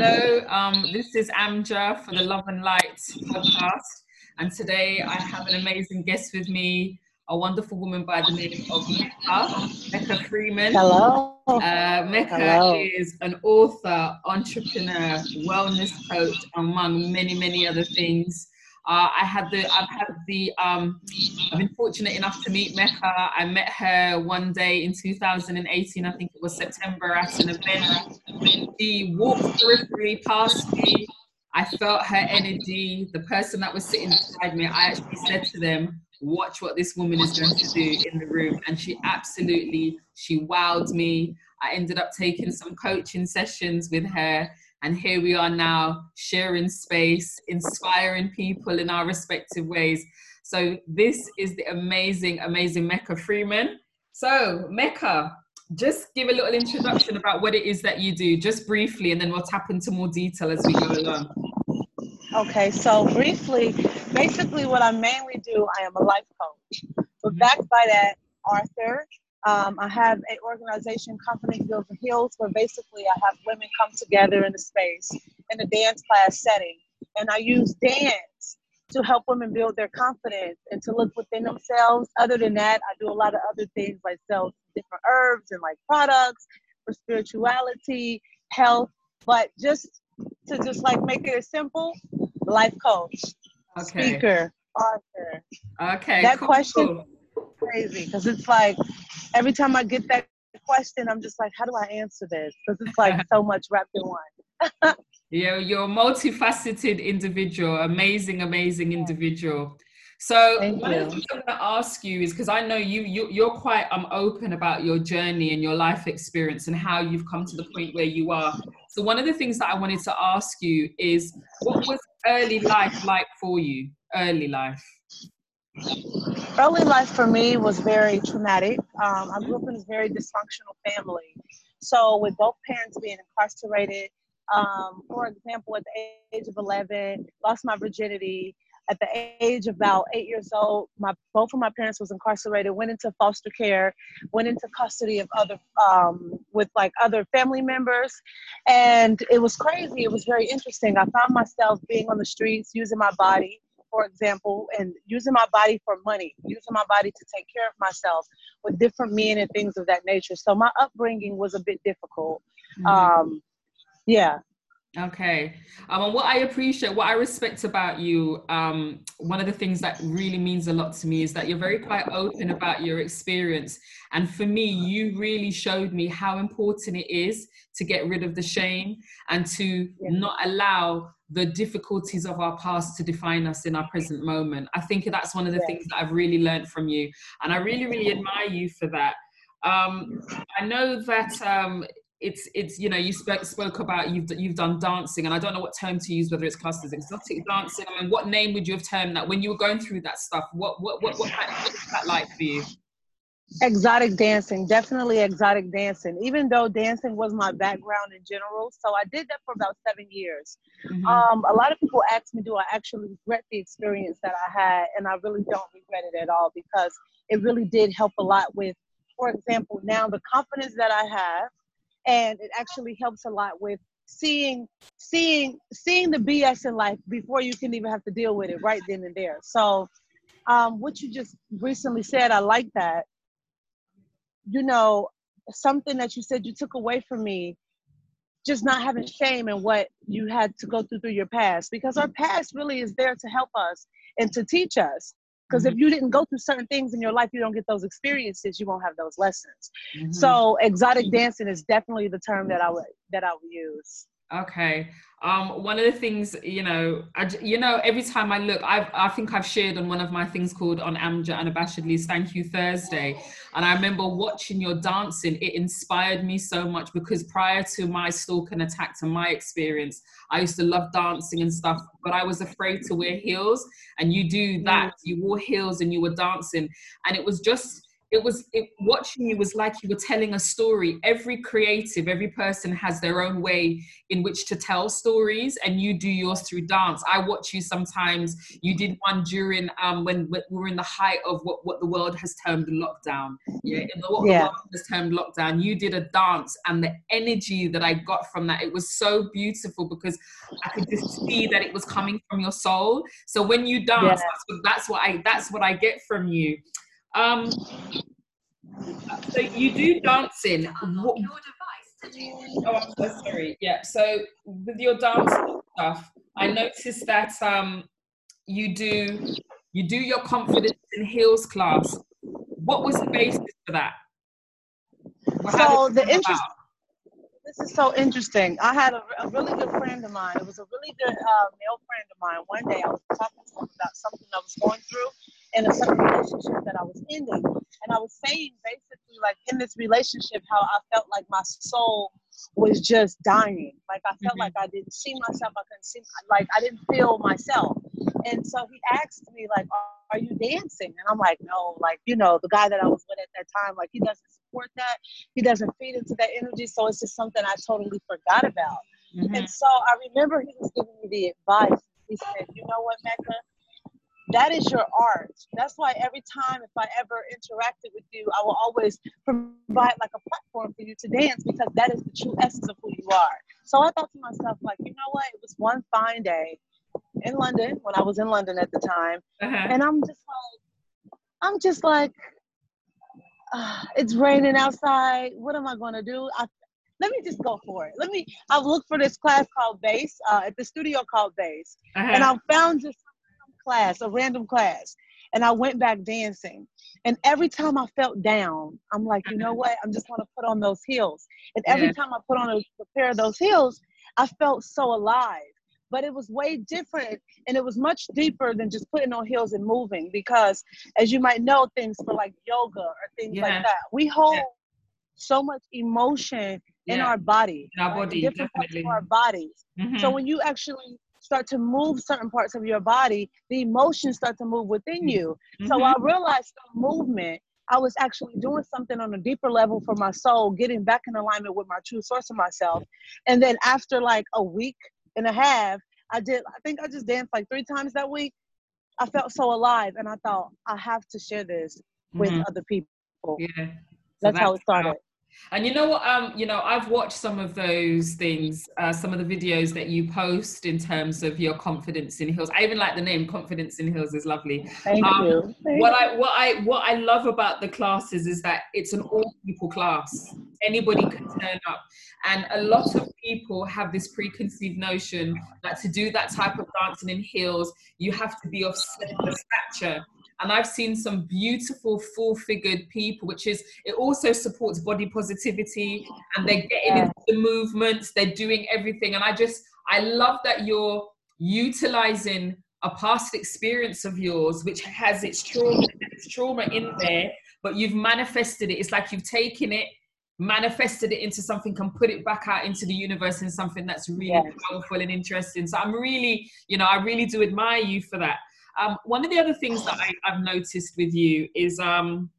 Hello, um, this is Amja for the Love and Light podcast. And today I have an amazing guest with me, a wonderful woman by the name of Mecca, Mecca Freeman. Hello. Uh, Mecca Hello. is an author, entrepreneur, wellness coach, among many, many other things. Uh, I had the, I've had the, um, I've been fortunate enough to meet Mecca. I met her one day in 2018, I think it was September, at an event. She walked peripherally past me. I felt her energy. The person that was sitting beside me, I actually said to them, watch what this woman is going to do in the room. And she absolutely, she wowed me. I ended up taking some coaching sessions with her. And here we are now sharing space, inspiring people in our respective ways. So this is the amazing, amazing Mecca Freeman. So Mecca, just give a little introduction about what it is that you do, just briefly, and then we'll tap into more detail as we go along. Okay, so briefly, basically, what I mainly do, I am a life coach. But backed by that, Arthur, um, I have an organization, Company Heals and Heals, where basically I have women come together in a space in a dance class setting. And I use dance to help women build their confidence and to look within themselves. Other than that, I do a lot of other things like sell different herbs and like products for spirituality, health, but just to just like make it simple, life coach, Okay. speaker, author. Okay. That cool, question- cool. Crazy because it's like every time I get that question, I'm just like, how do I answer this? Because it's like so much wrapped in one. Yeah, you're a multifaceted individual, amazing, amazing individual. So Thank one of the things I'm going to ask you is because I know you, you you're quite um open about your journey and your life experience and how you've come to the point where you are. So one of the things that I wanted to ask you is what was early life like for you? Early life. Early life for me was very traumatic. Um, I grew up in a very dysfunctional family. So, with both parents being incarcerated, um, for example, at the age of 11, lost my virginity. At the age of about eight years old, my both of my parents was incarcerated. Went into foster care, went into custody of other um, with like other family members, and it was crazy. It was very interesting. I found myself being on the streets, using my body, for example, and using my body for money, using my body to take care of myself with different men and things of that nature. So my upbringing was a bit difficult. Um, yeah. Okay. Um, and what I appreciate, what I respect about you, um, one of the things that really means a lot to me is that you're very quite open about your experience. And for me, you really showed me how important it is to get rid of the shame and to Yeah. not allow the difficulties of our past to define us in our present moment. I think that's one of the Yeah. things that I've really learned from you. And I really, really admire you for that. Um, I know that um, it's it's you know you spoke spoke about you've you've done dancing and I don't know what term to use whether it's classed as exotic dancing. I mean, what name would you have termed that when you were going through that stuff? What what what what, what was that like for you? Exotic dancing, definitely exotic dancing, even though dancing was my background in general. So I did that for about seven years. Mhm. Um, a lot of people ask me, do I actually regret the experience that I had? And I really don't regret it at all because it really did help a lot with, for example, now the confidence that I have, and it actually helps a lot with seeing seeing seeing the BS in life before you can even have to deal with it right then and there. So um, what you just recently said, I like that. You know, something that you said you took away from me just not having shame in what you had to go through through your past. Because our past really is there to help us and to teach us. Because if you didn't go through certain things in your life you don't get those experiences you won't have those lessons. Mhm. so exotic dancing is definitely the term that i would that i would use Okay. Um, one of the things, you know, I, you know, every time I look, I've, I think I've shared on one of my things called on Amja Unabashedly's Thank You Thursday. And I remember watching your dancing. It inspired me so much because prior to my stalking attack to my experience, I used to love dancing and stuff, but I was afraid to wear heels. And you do that, you wore heels and you were dancing. And it was just, it was it, watching you was like you were telling a story. Every creative every person has their own way in which to tell stories and you do yours through dance. I watch you sometimes. You did one during um when, we were in the height of what, what the world has termed lockdown. Yeah in the, what yeah. the world has termed lockdown. You did a dance and the energy that i got from that it was so beautiful because i could just see that it was coming from your soul. So when you dance yeah. that's, what, that's what i that's what i get from you um, so you do dancing. What, oh, I'm so sorry. Yeah. So with your dance stuff, I noticed that um, you do you do your confidence in heels class. What was the basis for that? so the interest. This is so interesting. I had a, a, really good friend of mine. It was a really good uh, male friend of mine. One day I was talking to him about something I was going through, in a certain relationship that I was ending. And I was saying basically, like in this relationship, how I felt like my soul was just dying. Like I felt mm-hmm. like I didn't see myself. I couldn't see, like I didn't feel myself. And so he asked me, like, are you dancing? And I'm like, no, like, you know, the guy that I was with at that time, like, he doesn't support that. He doesn't feed into that energy. So it's just something I totally forgot about. Mm-hmm. And so I remember he was giving me the advice. He said, you know what, Mecca? That is your art. That's why every time if I ever interacted with you, I will always provide like a platform for you to dance because that is the true essence of who you are. So I thought to myself, like, you know what? It was one fine day in London when I was in London at the time, uh-huh. and I'm just like, I'm just like, uh, it's raining outside. What am I gonna do? I let me just go for it. Let me. I looked for this class called Bass uh, at the studio called Bass, uh-huh. and I found just class, a random class, and I went back dancing. And every time I felt down, I'm like, you know what? I'm just going to put on those heels. And every yeah. time I put on a, a pair of those heels, I felt so alive. But it was way different and it was much deeper than just putting on heels and moving because, as you might know, things for like yoga or things yeah. like that, we hold yeah. so much emotion in our body, in our right? body, different definitely. parts of our bodies. Mm-hmm. So when you actually start to move certain parts of your body, the emotions start to move within you. Mm-hmm. So I realized the movement, I was actually doing something on a deeper level for my soul, getting back in alignment with my true source of myself. And then after like a week and a half, I did, I think I just danced like three times that week. I felt so alive and I thought I have to share this with mm-hmm. other people. Yeah. So that's, that's, how it started. And you know what? Um, you know, I've watched some of those things, uh, some of the videos that you post in terms of your confidence in heels. I even like the name "Confidence in Heels" is lovely. Thank um, you. Thank what I what I what I love about the classes is that it's an all people class. Anybody can turn up, and a lot of people have this preconceived notion that to do that type of dancing in heels, you have to be of certain stature and I've seen some beautiful full figured people, which is, it also supports body positivity and they're getting into the movements, they're doing everything. And I just, I love that you're utilizing a past experience of yours, which has its trauma, its trauma in there, but you've manifested it. It's like you've taken it, manifested it into something can put it back out into the universe in something that's really yes. powerful and interesting. So I'm really, you know, I really do admire you for that. Um, one of the other things that I, have noticed with you is um,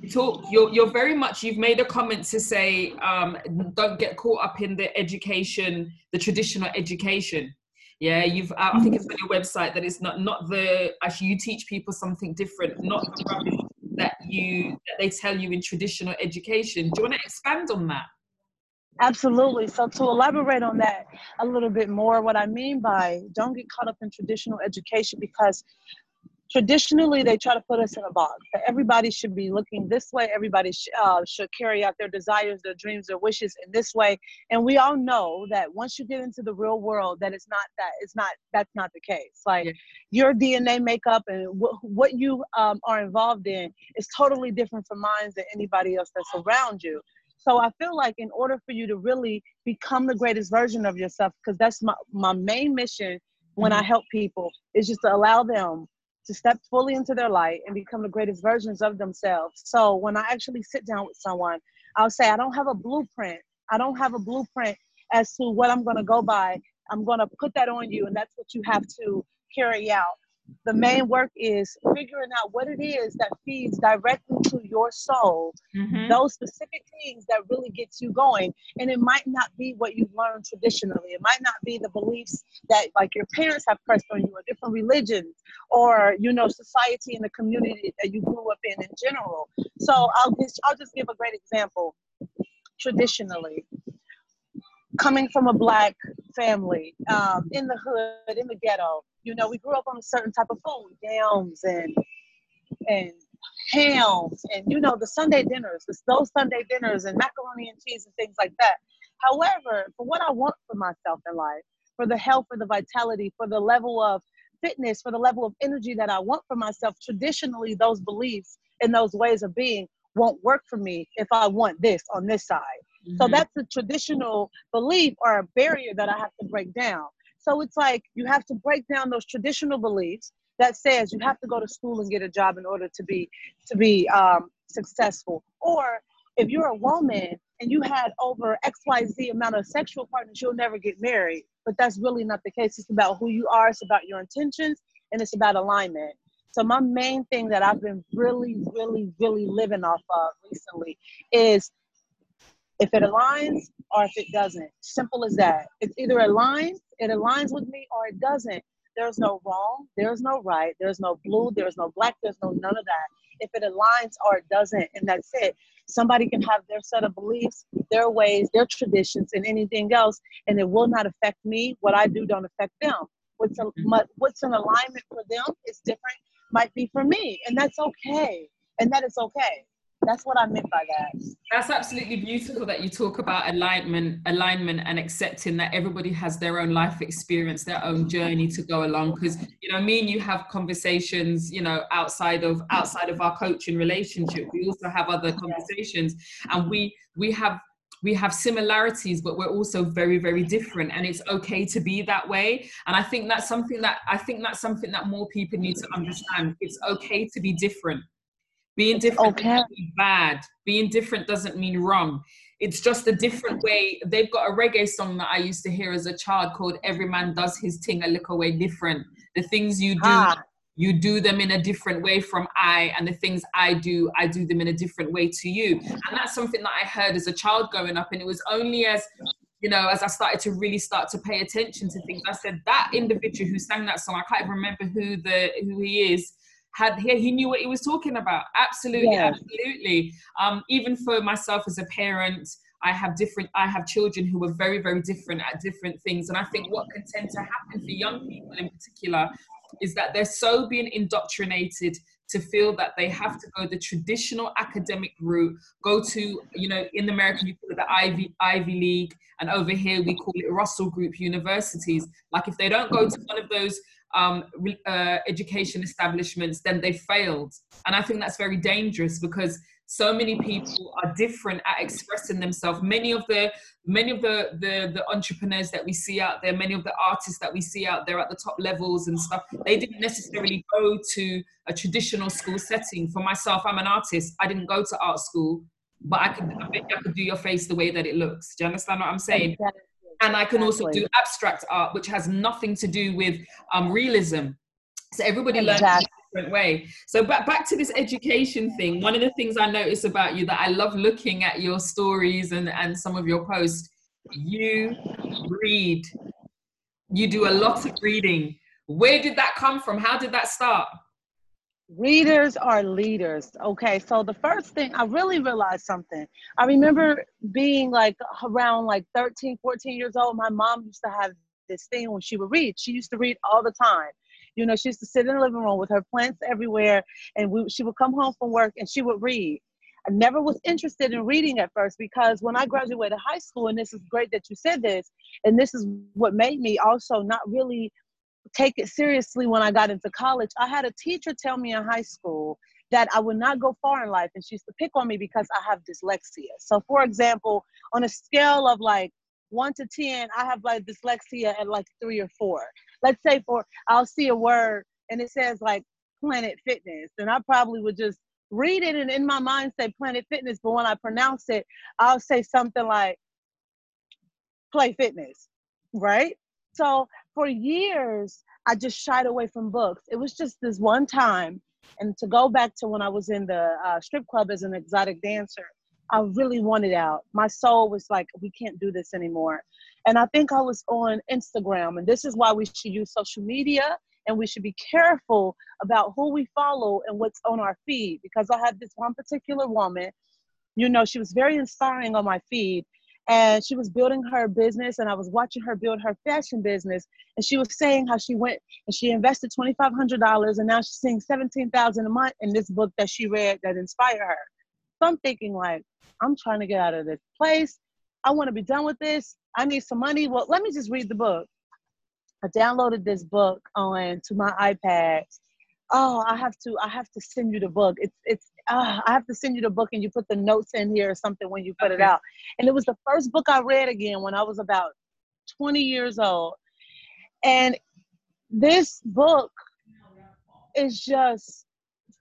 you talk. You're you're very much. You've made a comment to say um, don't get caught up in the education, the traditional education. Yeah, you've. Uh, I think it's on your website that it's not not the actually you teach people something different, not the that you that they tell you in traditional education. Do you want to expand on that? Absolutely. So, to elaborate on that a little bit more, what I mean by don't get caught up in traditional education because traditionally they try to put us in a box. Everybody should be looking this way. Everybody sh- uh, should carry out their desires, their dreams, their wishes in this way. And we all know that once you get into the real world, that it's not that. It's not. That's not the case. Like yeah. your DNA makeup and wh- what you um, are involved in is totally different from mine than anybody else that's around you. So I feel like in order for you to really become the greatest version of yourself, because that's my, my main mission when I mm-hmm. help people, is just to allow them to step fully into their light and become the greatest versions of themselves. So when I actually sit down with someone, I'll say, I don't have a blueprint. I don't have a blueprint as to what I'm going to go by. I'm going to put that on you, and that's what you have to carry out. The main work is figuring out what it is that feeds directly to your soul mm-hmm. those specific things that really gets you going. And it might not be what you've learned traditionally. It might not be the beliefs that like your parents have pressed on you or different religions or you know society and the community that you grew up in in general. So i'll just i'll just give a great example. Traditionally coming from a black family um, in the hood in the ghetto you know, we grew up on a certain type of food, yams and and hams and you know the Sunday dinners, those Sunday dinners and macaroni and cheese and things like that. However, for what I want for myself in life, for the health, for the vitality, for the level of fitness, for the level of energy that I want for myself, traditionally those beliefs and those ways of being won't work for me if I want this on this side. Mm-hmm. So that's a traditional belief or a barrier that I have to break down. So it's like you have to break down those traditional beliefs that says you have to go to school and get a job in order to be to be um, successful. Or if you're a woman and you had over XYZ amount of sexual partners, you'll never get married. But that's really not the case. It's about who you are, it's about your intentions, and it's about alignment. So my main thing that I've been really, really, really living off of recently is if it aligns or if it doesn't. Simple as that. It's either aligns, it aligns with me, or it doesn't. There's no wrong, there's no right, there's no blue, there's no black, there's no none of that. If it aligns or it doesn't, and that's it. Somebody can have their set of beliefs, their ways, their traditions, and anything else, and it will not affect me. What I do don't affect them. What's a, mm-hmm. what's an alignment for them is different, might be for me, and that's okay. And that is okay. That's what I meant by that. That's absolutely beautiful that you talk about alignment, alignment, and accepting that everybody has their own life experience, their own journey to go along. Because you know, me and you have conversations, you know, outside of outside of our coaching relationship. We also have other conversations, and we we have we have similarities but we're also very very different and it's okay to be that way and i think that's something that i think that's something that more people need to understand it's okay to be different being different okay. doesn't mean bad. Being different doesn't mean wrong. It's just a different way. They've got a reggae song that I used to hear as a child called Every Man Does His Thing a Little Way Different. The things you do, ah. you do them in a different way from I, and the things I do, I do them in a different way to you. And that's something that I heard as a child growing up. And it was only as you know, as I started to really start to pay attention to things, I said that individual who sang that song, I can't even remember who the who he is, had he, he knew what he was talking about absolutely yeah. absolutely um, even for myself as a parent i have different i have children who are very very different at different things and i think what can tend to happen for young people in particular is that they're so being indoctrinated to feel that they have to go the traditional academic route, go to, you know, in America you call it the Ivy Ivy League, and over here we call it Russell Group universities. Like if they don't go to one of those um, uh, education establishments, then they failed. And I think that's very dangerous because so many people are different at expressing themselves. Many of the many of the, the the entrepreneurs that we see out there, many of the artists that we see out there at the top levels and stuff, they didn't necessarily go to a traditional school setting. For myself, I'm an artist. I didn't go to art school, but I could I could do your face the way that it looks. Do you understand what I'm saying? Exactly and I can also do abstract art, which has nothing to do with um, realism. So everybody exactly. learns in a different way. So back back to this education thing. One of the things I notice about you that I love looking at your stories and and some of your posts. You read. You do a lot of reading. Where did that come from? How did that start? Readers are leaders. Okay, so the first thing I really realized something. I remember being like around like 13, 14 years old. My mom used to have this thing when she would read. She used to read all the time. You know, she used to sit in the living room with her plants everywhere, and we, she would come home from work and she would read. I never was interested in reading at first because when I graduated high school, and this is great that you said this, and this is what made me also not really take it seriously when I got into college. I had a teacher tell me in high school that I would not go far in life, and she used to pick on me because I have dyslexia. So, for example, on a scale of like one to 10, I have like dyslexia at like three or four. Let's say for I'll see a word and it says like Planet Fitness, and I probably would just read it and in my mind say Planet Fitness, but when I pronounce it, I'll say something like Play Fitness, right? So for years, I just shied away from books. It was just this one time. And to go back to when I was in the uh, strip club as an exotic dancer, I really wanted out. My soul was like, we can't do this anymore. And I think I was on Instagram. And this is why we should use social media and we should be careful about who we follow and what's on our feed. Because I had this one particular woman, you know, she was very inspiring on my feed and she was building her business and i was watching her build her fashion business and she was saying how she went and she invested $2500 and now she's seeing 17000 a month in this book that she read that inspired her. So i'm thinking like i'm trying to get out of this place. I want to be done with this. I need some money. Well let me just read the book. I downloaded this book on to my ipad. Oh i have to i have to send you the book. It's it's uh, i have to send you the book and you put the notes in here or something when you put okay. it out and it was the first book i read again when i was about 20 years old and this book is just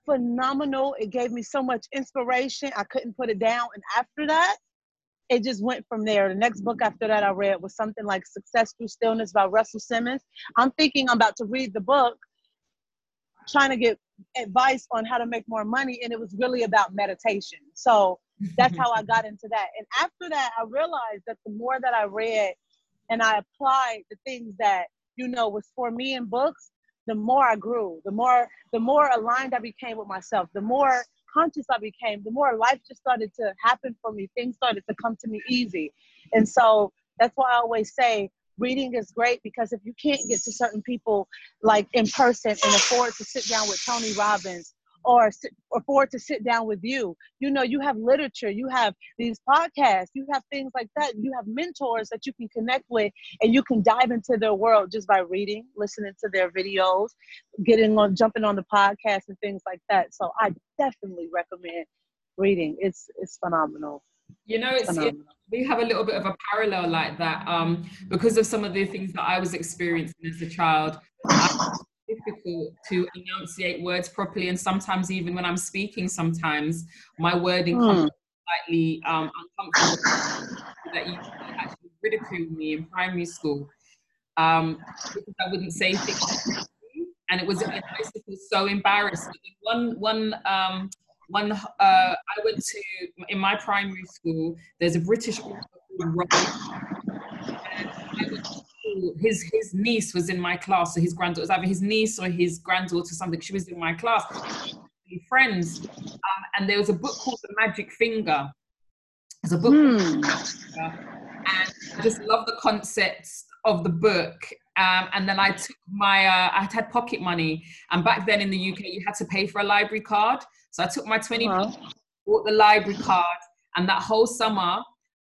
phenomenal it gave me so much inspiration i couldn't put it down and after that it just went from there. The next book after that I read was something like Success Through Stillness by Russell Simmons. I'm thinking I'm about to read the book trying to get advice on how to make more money and it was really about meditation. So that's how i got into that. And after that i realized that the more that i read and i applied the things that you know was for me in books the more i grew the more the more aligned i became with myself the more conscious i became the more life just started to happen for me things started to come to me easy. And so that's why i always say reading is great because if you can't get to certain people like in person and afford to sit down with Tony Robbins or sit, afford to sit down with you, you know, you have literature, you have these podcasts, you have things like that. You have mentors that you can connect with and you can dive into their world just by reading, listening to their videos, getting on, jumping on the podcast and things like that. So I definitely recommend reading. It's, it's phenomenal. You know, it's, it, we have a little bit of a parallel like that um, because of some of the things that I was experiencing as a child. difficult to enunciate words properly, and sometimes even when I'm speaking, sometimes my wording mm. comes slightly um, uncomfortable. that you actually ridicule me in primary school um, because I wouldn't say things, and it was I used to feel so embarrassing. One one um, one uh, I went to in my primary school. There's a British author called his his niece was in my class, so his granddaughter was either his niece or his granddaughter, something. She was in my class. Friends, um, and there was a book called The Magic Finger. It's a book, hmm. and I just love the concepts of the book. Um, and then I took my, uh, I had pocket money, and back then in the UK, you had to pay for a library card. So I took my 20 wow. bought the library card, and that whole summer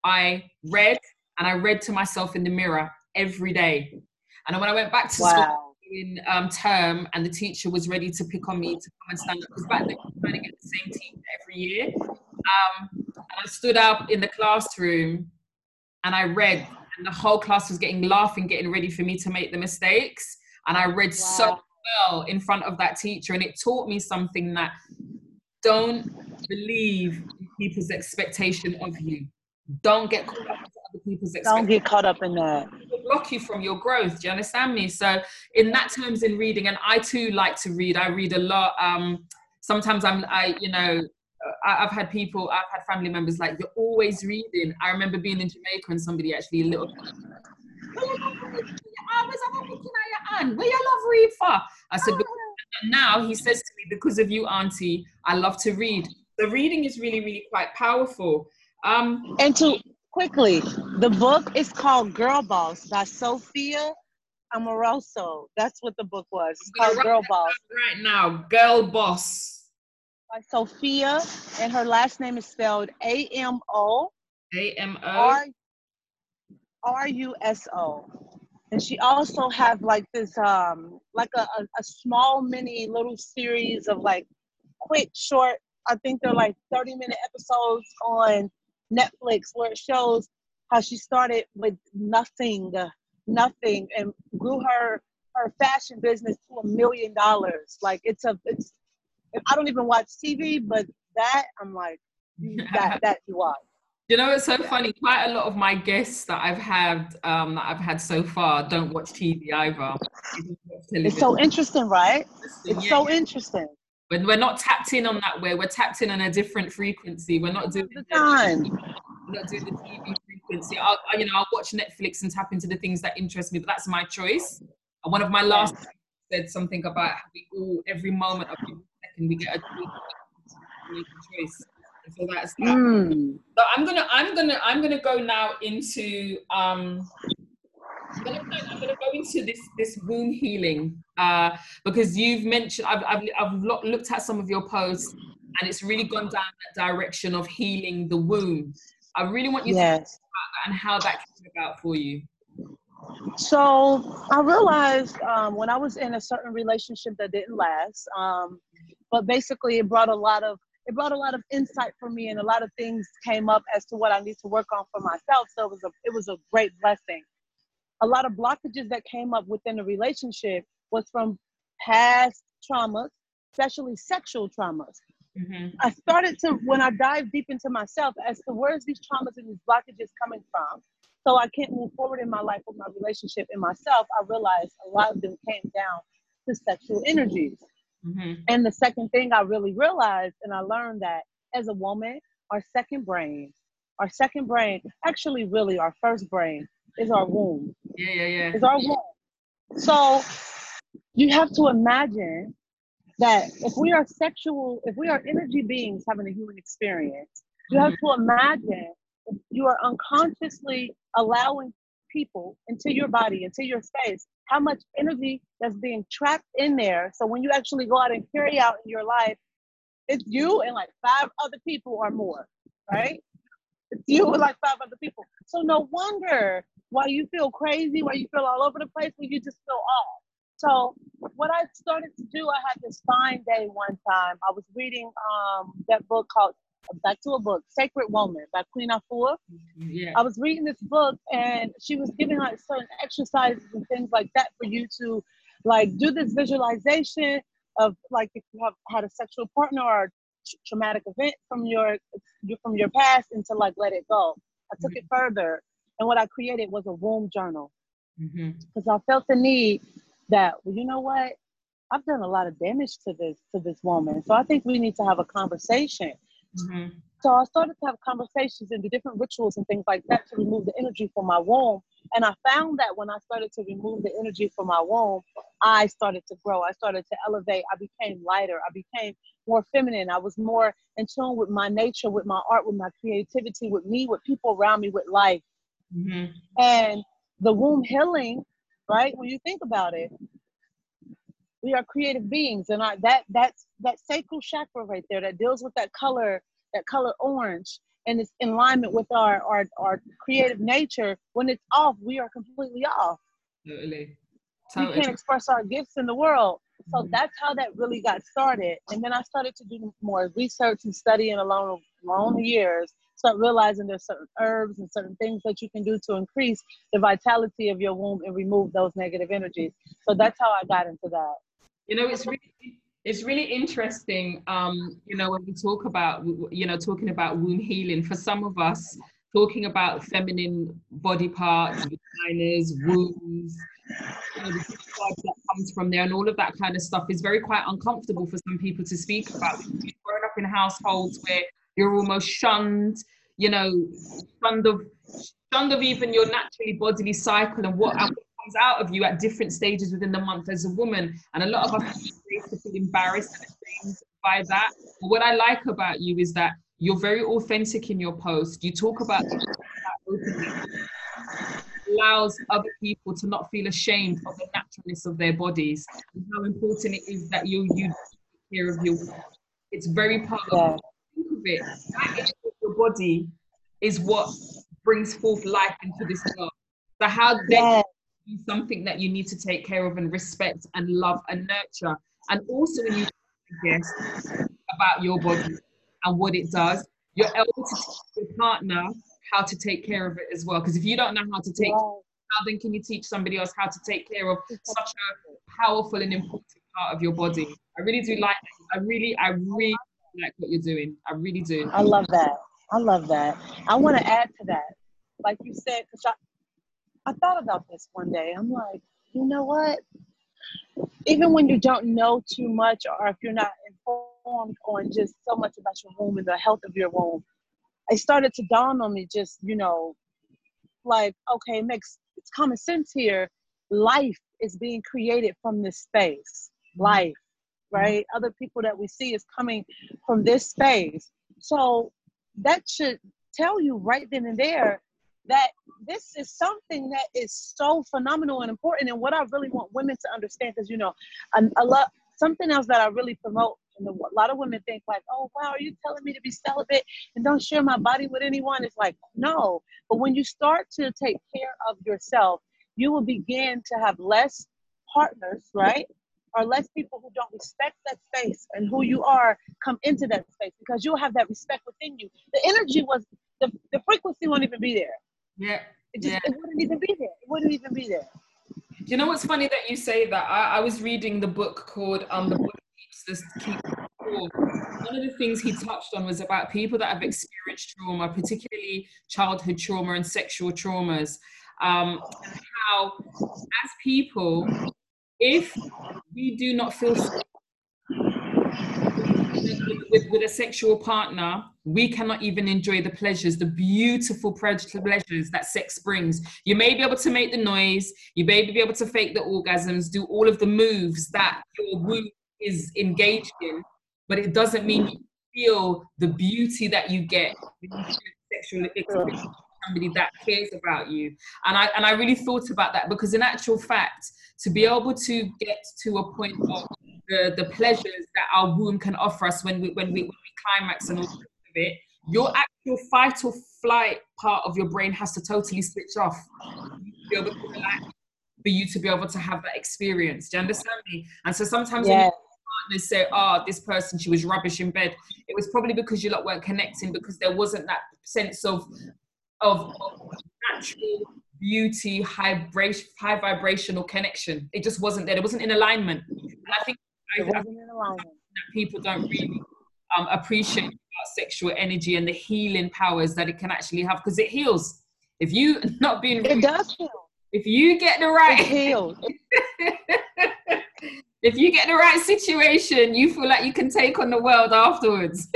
I read and I read to myself in the mirror every day. And when I went back to wow. school in um, term, and the teacher was ready to pick on me to come and stand up, because back then we were trying to get the same teacher every year. Um, and I stood up in the classroom and I read, and the whole class was getting laughing, getting ready for me to make the mistakes. And I read wow. so well in front of that teacher, and it taught me something that don't believe people's expectation of you. Don't get caught up other people's Don't get caught up in that. block you from your growth. Do you understand me? So in that terms in reading, and I too like to read. I read a lot. Um, sometimes I'm I, you know, I've had people, I've had family members like, you're always reading. I remember being in Jamaica and somebody actually a little where you love read for? I said, now he says to me, because of you, Auntie, I love to read. The reading is really, really quite powerful. Um, and to quickly, the book is called Girl Boss by Sophia Amoruso. That's what the book was. It's called Girl Boss. Right now, Girl Boss. By Sophia, and her last name is spelled A M O. A M O? R U S O. And she also have like this um like a, a, a, small mini little series of like quick short i think they're like 30 minute episodes on netflix where it shows how she started with nothing nothing and grew her her fashion business to a million dollars. Like it's a it's i don't even watch tv but that i'm like that that you watch You know, it's so funny. Quite a lot of my guests that I've had, um, that I've had so far, don't watch TV either. It's so interesting, right? It's yeah. so interesting. When we're not tapped in on that way, we're tapped in on a different frequency. We're not doing the time. We're not doing the TV frequency. I'll, you know, I'll watch Netflix and tap into the things that interest me, but that's my choice. And one of my last yeah. said something about we all, every moment of second, we get a choice. So that's that. Mm. So I'm gonna, I'm gonna, I'm gonna go now into um, I'm gonna, I'm gonna go into this this womb healing uh, because you've mentioned I've, I've, I've looked at some of your posts and it's really gone down that direction of healing the womb. I really want you yes. to talk about that and how that came about for you. So I realized um, when I was in a certain relationship that didn't last, um, but basically it brought a lot of it brought a lot of insight for me and a lot of things came up as to what I need to work on for myself. So it was a it was a great blessing a lot of blockages that came up within the relationship was from past traumas, especially sexual traumas. Mm-hmm. I started to, when I dived deep into myself, as to where's these traumas and these blockages coming from, so I can't move forward in my life with my relationship and myself, I realized a lot of them came down to sexual energies. Mm-hmm. And the second thing I really realized, and I learned that as a woman, our second brain, our second brain, actually, really our first brain, is our womb. Yeah, yeah, yeah. Is our womb. So you have to imagine that if we are sexual, if we are energy beings having a human experience, you have to imagine you are unconsciously allowing people into your body, into your space, how much energy that's being trapped in there. So when you actually go out and carry out in your life, it's you and like five other people or more, right? It's you and like five other people. So no wonder why you feel crazy, why you feel all over the place, why you just feel off. So what I started to do, I had this fine day one time. I was reading um, that book called Back to a Book, Sacred Woman by Queen Afua. Yeah. I was reading this book and she was giving like certain exercises and things like that for you to like do this visualization of like if you have had a sexual partner or a traumatic event from your from your past and to like let it go. I took mm-hmm. it further and what I created was a womb journal because mm-hmm. I felt the need that, well, you know what? I've done a lot of damage to this to this woman. So I think we need to have a conversation. Mm-hmm. So I started to have conversations and do different rituals and things like that to remove the energy from my womb. And I found that when I started to remove the energy from my womb, I started to grow. I started to elevate. I became lighter. I became more feminine. I was more in tune with my nature, with my art, with my creativity, with me, with people around me, with life. Mm-hmm. And the womb healing, right? When you think about it, we are creative beings, and I, that that's that sacral chakra right there that deals with that color, that color orange, and it's in alignment with our our our creative nature. When it's off, we are completely off. Totally. We can't express our gifts in the world. So mm-hmm. that's how that really got started. And then I started to do more research and studying along along the years start realizing there's certain herbs and certain things that you can do to increase the vitality of your womb and remove those negative energies. So that's how I got into that. You know, it's really it's really interesting. Um, you know, when we talk about you know talking about womb healing, for some of us, talking about feminine body parts, vaginas, wombs, you know, that comes from there and all of that kind of stuff is very quite uncomfortable for some people to speak about. Growing up in households where you're almost shunned, you know, shunned of shunned of even your naturally bodily cycle and what comes out of you at different stages within the month as a woman. And a lot of us feel embarrassed and ashamed by that. But what I like about you is that you're very authentic in your post. You talk about allows other people to not feel ashamed of the naturalness of their bodies and how important it is that you you take care of your it's very powerful of it, your body is what brings forth life into this world. So how then yeah. something that you need to take care of and respect and love and nurture. And also when you guess about your body and what it does, you're able to teach your partner how to take care of it as well. Because if you don't know how to take, how then can you teach somebody else how to take care of such a powerful and important part of your body? I really do like. I really, I really like what you're doing. I really do. I love that. I love that. I want to add to that. Like you said, because I, thought about this one day. I'm like, you know what? Even when you don't know too much, or if you're not informed on just so much about your womb and the health of your womb, it started to dawn on me just, you know, like, okay, it makes it's common sense here. Life is being created from this space. Mm-hmm. Life, right? Mm-hmm. Other people that we see is coming from this space. So that should tell you right then and there that this is something that is so phenomenal and important and what i really want women to understand because you know a, a lot something else that i really promote and a lot of women think like oh wow are you telling me to be celibate and don't share my body with anyone it's like no but when you start to take care of yourself you will begin to have less partners right or less people who don't respect that space and who you are come into that space because you'll have that respect within you. The energy was the, the frequency won't even be there. Yeah. It just yeah. it wouldn't even be there. It wouldn't even be there. You know what's funny that you say that? I, I was reading the book called um the book keeps this one of the things he touched on was about people that have experienced trauma, particularly childhood trauma and sexual traumas, um, and how as people if we do not feel with, with, a sexual partner, we cannot even enjoy the pleasures, the beautiful pleasures that sex brings. You may be able to make the noise, you may be able to fake the orgasms, do all of the moves that your womb is engaged in, but it doesn't mean you feel the beauty that you get sexual experience somebody that cares about you. And I and I really thought about that because in actual fact, to be able to get to a point of the, the pleasures that our womb can offer us when we when we when we climax and all it, your actual fight or flight part of your brain has to totally switch off for you to be able to have that experience. Do you understand me? And so sometimes yeah. partners say, "Oh, this person, she was rubbish in bed," it was probably because you lot weren't connecting because there wasn't that sense of of, of natural beauty, high, vibration, high vibrational connection. It just wasn't there. It wasn't in alignment. And I think, I, I think that people don't really um, appreciate sexual energy and the healing powers that it can actually have because it heals. If you not being, it does heal. If you get the right, it heals. if you get the right situation, you feel like you can take on the world afterwards.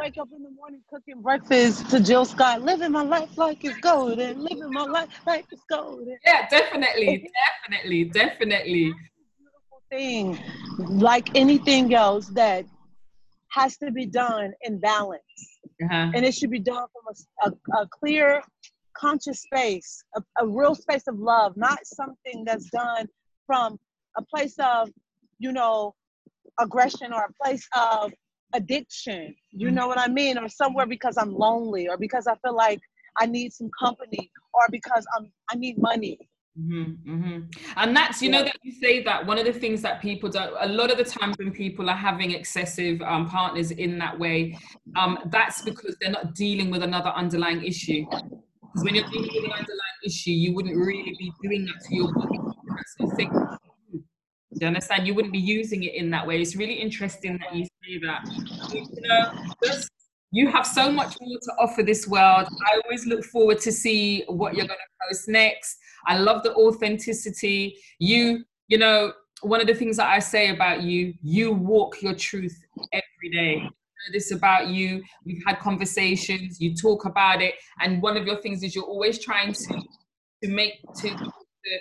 Wake up in the morning cooking breakfast to Jill Scott, living my life like it's golden, living my life like it's golden. Yeah, definitely, definitely, definitely. Beautiful thing, like anything else that has to be done in balance, uh-huh. and it should be done from a, a, a clear, conscious space, a, a real space of love, not something that's done from a place of, you know, aggression or a place of addiction. You mm-hmm. know what I mean? Or somewhere because I'm lonely or because I feel like I need some company or because I'm I need money. Mm-hmm, mm-hmm. And that's, you yeah. know, that you say that one of the things that people don't, a lot of the times when people are having excessive um, partners in that way, um, that's because they're not dealing with another underlying issue. Because when you're dealing with an underlying issue, you wouldn't really be doing that to your body. Do you understand? You wouldn't be using it in that way. It's really interesting that you say that. You know, you have so much more to offer this world. I always look forward to see what you're going to post next. I love the authenticity. You, you know, one of the things that I say about you, you walk your truth every day. This about you. We've had conversations. You talk about it, and one of your things is you're always trying to to make to, to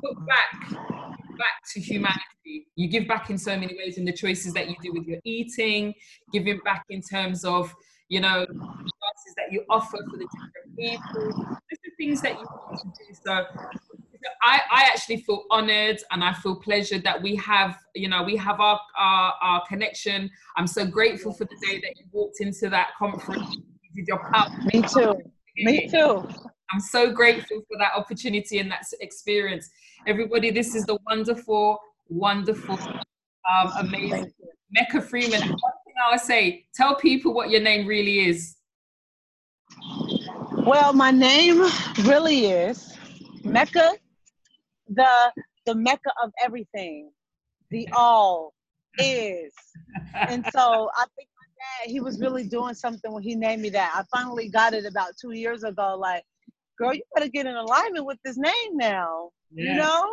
put back back to humanity. You give back in so many ways in the choices that you do with your eating, giving back in terms of, you know, that you offer for the different people, just the things that you want to do. So I, I actually feel honored and I feel pleasured that we have, you know, we have our, our, our connection. I'm so grateful for the day that you walked into that conference with your cup. Me too. Me too. I'm so grateful for that opportunity and that experience. Everybody, this is the wonderful, wonderful, um, amazing Mecca Freeman. One thing I would say, tell people what your name really is. Well, my name really is Mecca, the the Mecca of everything, the all is. And so I think my dad, he was really doing something when he named me that. I finally got it about two years ago. Like, girl, you better get in alignment with this name now. You know?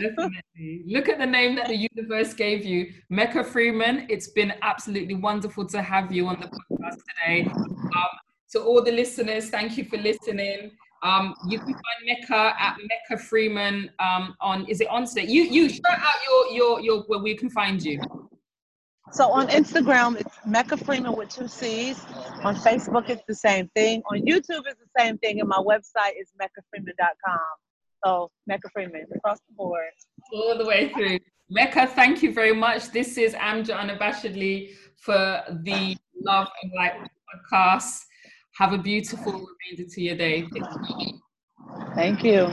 Definitely. Look at the name that the universe gave you, Mecca Freeman. It's been absolutely wonderful to have you on the podcast today. Um, to all the listeners, thank you for listening. Um, you can find Mecca at Mecca Freeman um, on. Is it on today? You you shout out your your your where we can find you. So on Instagram, it's Mecca Freeman with two C's. On Facebook, it's the same thing. On YouTube, it's the same thing. And my website is meccafreeman.com. So Mecca Freeman across the board. All the way through. Mecca, thank you very much. This is Amja unabashedly for the Love and Light podcast. Have a beautiful remainder to your day. Thank you.